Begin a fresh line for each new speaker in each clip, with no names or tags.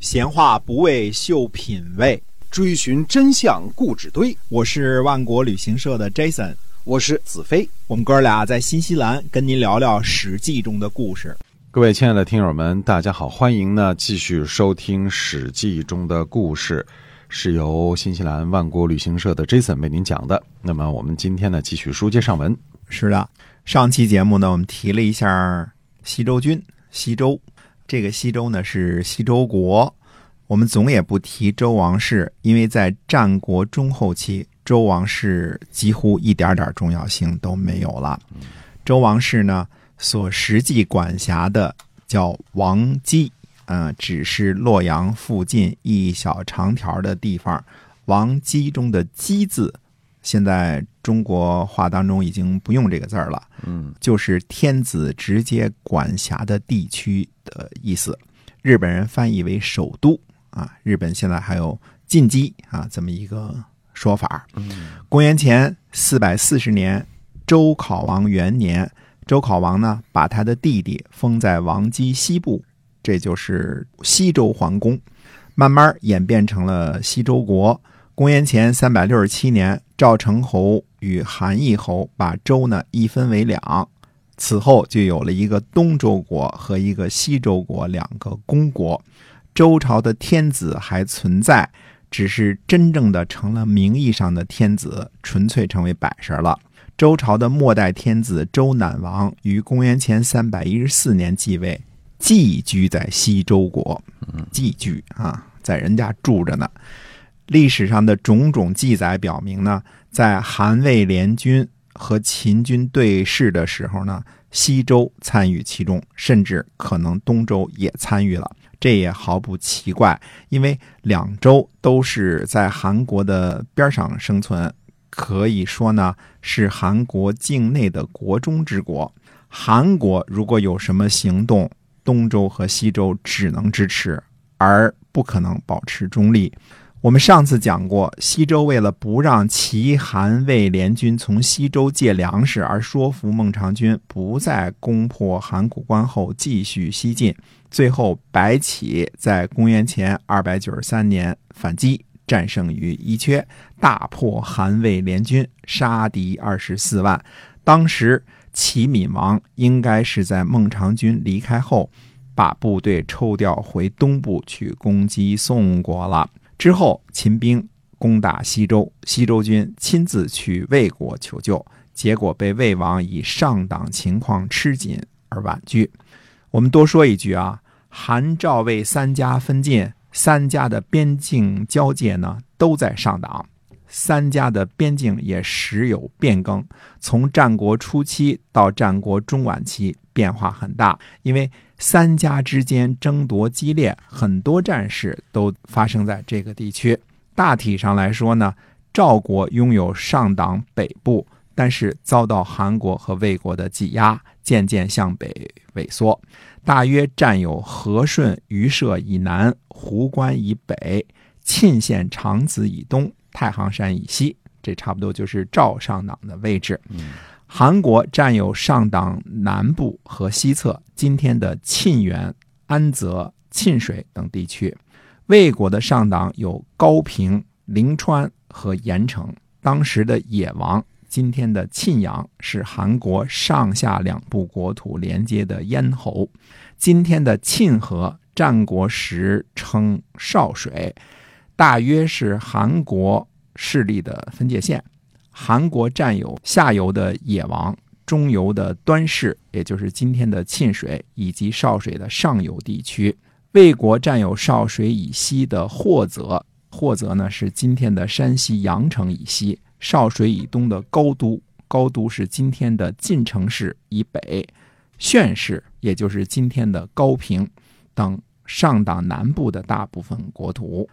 闲话不为秀品味，
追寻真相故纸堆。
我是万国旅行社的 Jason，
我是子飞。
我们哥俩在新西兰跟您聊聊《史记》中的故事。
各位亲爱的听友们，大家好，欢迎呢继续收听《史记》中的故事，是由新西兰万国旅行社的 Jason 为您讲的。那么我们今天呢继续书接上文。
是的，上期节目呢我们提了一下西周军，西周。这个西周呢是西周国，我们总也不提周王室，因为在战国中后期，周王室几乎一点点重要性都没有了。周王室呢所实际管辖的叫王姬，嗯，只是洛阳附近一小长条的地方。王姬中的姬字，现在中国话当中已经不用这个字儿了，
嗯，
就是天子直接管辖的地区。的意思，日本人翻译为首都啊。日本现在还有进击啊这么一个说法。公元前四百四十年，周考王元年，周考王呢把他的弟弟封在王畿西部，这就是西周皇宫，慢慢演变成了西周国。公元前三百六十七年，赵成侯与韩义侯把周呢一分为两。此后就有了一个东周国和一个西周国两个公国，周朝的天子还存在，只是真正的成了名义上的天子，纯粹成为摆设了。周朝的末代天子周赧王于公元前三百一十四年继位，寄居在西周国，寄居啊，在人家住着呢。历史上的种种记载表明呢，在韩魏联军。和秦军对视的时候呢，西周参与其中，甚至可能东周也参与了，这也毫不奇怪，因为两周都是在韩国的边上生存，可以说呢是韩国境内的国中之国。韩国如果有什么行动，东周和西周只能支持，而不可能保持中立。我们上次讲过，西周为了不让齐、韩、魏联军从西周借粮食，而说服孟尝君不再攻破函谷关后继续西进。最后，白起在公元前二百九十三年反击，战胜于伊阙，大破韩魏联军，杀敌二十四万。当时，齐闵王应该是在孟尝君离开后，把部队抽调回东部去攻击宋国了。之后，秦兵攻打西周，西周军亲自去魏国求救，结果被魏王以上党情况吃紧而婉拒。我们多说一句啊，韩赵魏三家分晋，三家的边境交界呢都在上党，三家的边境也时有变更，从战国初期到战国中晚期变化很大，因为。三家之间争夺激烈，很多战事都发生在这个地区。大体上来说呢，赵国拥有上党北部，但是遭到韩国和魏国的挤压，渐渐向北萎缩，大约占有和顺、榆社以南、壶关以北、沁县长子以东、太行山以西，这差不多就是赵上党的位置。韩国占有上党南部和西侧，今天的沁源、安泽、沁水等地区；魏国的上党有高平、陵川和盐城。当时的野王，今天的沁阳，是韩国上下两部国土连接的咽喉。今天的沁河，战国时称少水，大约是韩国势力的分界线。韩国占有下游的野王，中游的端氏，也就是今天的沁水，以及少水的上游地区。魏国占有少水以西的霍泽，霍泽呢是今天的山西阳城以西；少水以东的高都，高都是今天的晋城市以北；宣氏，也就是今天的高平等上党南部的大部分国土。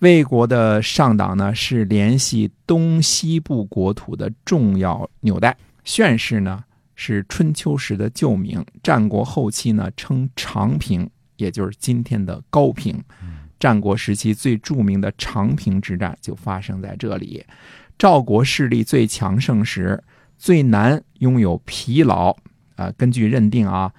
魏国的上党呢，是联系东西部国土的重要纽带。宣氏呢，是春秋时的旧名，战国后期呢称长平，也就是今天的高平。战国时期最著名的长平之战就发生在这里。赵国势力最强盛时，最难拥有疲劳。啊，根据认定啊，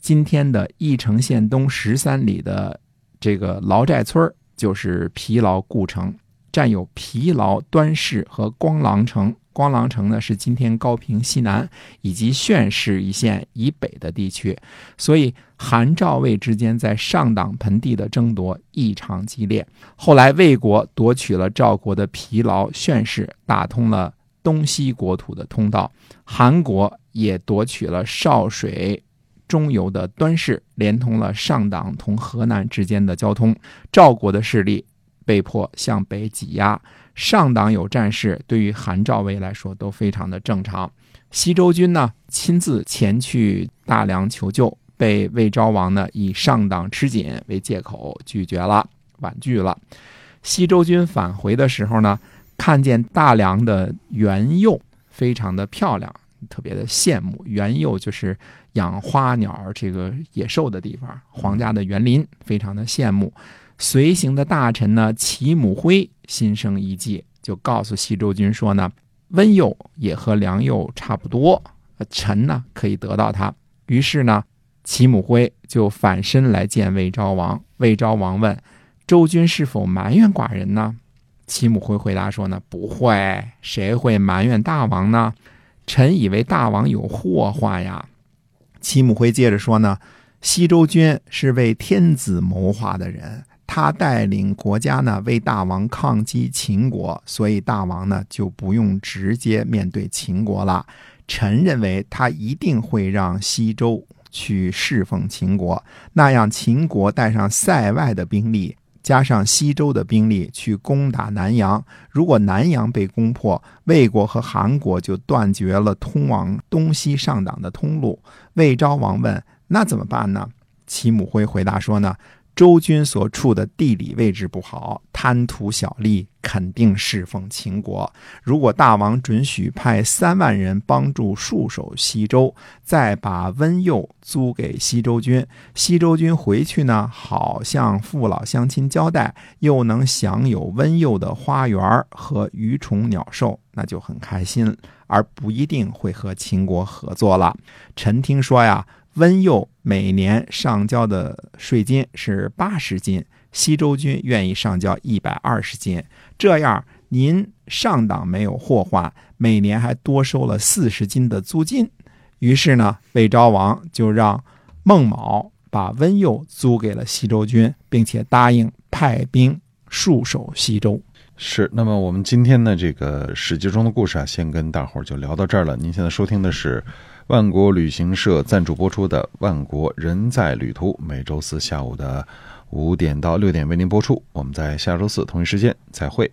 今天的义城县东十三里的。这个劳寨村就是疲劳故城，占有疲劳端氏和光狼城。光狼城呢是今天高平西南以及泫市一线以北的地区，所以韩赵魏之间在上党盆地的争夺异常激烈。后来魏国夺取了赵国的疲劳泫市，打通了东西国土的通道；韩国也夺取了少水。中游的端氏，连通了上党同河南之间的交通。赵国的势力被迫向北挤压，上党有战事，对于韩赵魏来说都非常的正常。西周军呢亲自前去大梁求救，被魏昭王呢以上党吃紧为借口拒绝了，婉拒了。西周军返回的时候呢，看见大梁的园囿非常的漂亮，特别的羡慕。园囿就是。养花鸟这个野兽的地方，皇家的园林非常的羡慕。随行的大臣呢，齐母辉心生一计，就告诉西周君说呢，温佑也和良佑差不多，臣呢可以得到他。于是呢，齐母辉就反身来见魏昭王。魏昭王问周军是否埋怨寡人呢？齐母辉回答说呢，不会，谁会埋怨大王呢？臣以为大王有祸患呀。齐穆辉接着说呢，西周君是为天子谋划的人，他带领国家呢为大王抗击秦国，所以大王呢就不用直接面对秦国了。臣认为他一定会让西周去侍奉秦国，那样秦国带上塞外的兵力，加上西周的兵力去攻打南阳。如果南阳被攻破，魏国和韩国就断绝了通往东西上党的通路。魏昭王问：“那怎么办呢？”齐穆辉回答说：“呢，周军所处的地理位置不好，贪图小利，肯定侍奉秦国。如果大王准许派三万人帮助戍守西周，再把温佑租给西周军，西周军回去呢，好向父老乡亲交代，又能享有温佑的花园和鱼虫鸟兽，那就很开心。”而不一定会和秦国合作了。臣听说呀，温佑每年上交的税金是八十斤，西周军愿意上交一百二十斤，这样您上党没有祸患，每年还多收了四十斤的租金。于是呢，魏昭王就让孟卯把温佑租给了西周军，并且答应派兵戍守西周。
是，那么我们今天的这个《史记》中的故事啊，先跟大伙儿就聊到这儿了。您现在收听的是万国旅行社赞助播出的《万国人在旅途》，每周四下午的五点到六点为您播出。我们在下周四同一时间再会。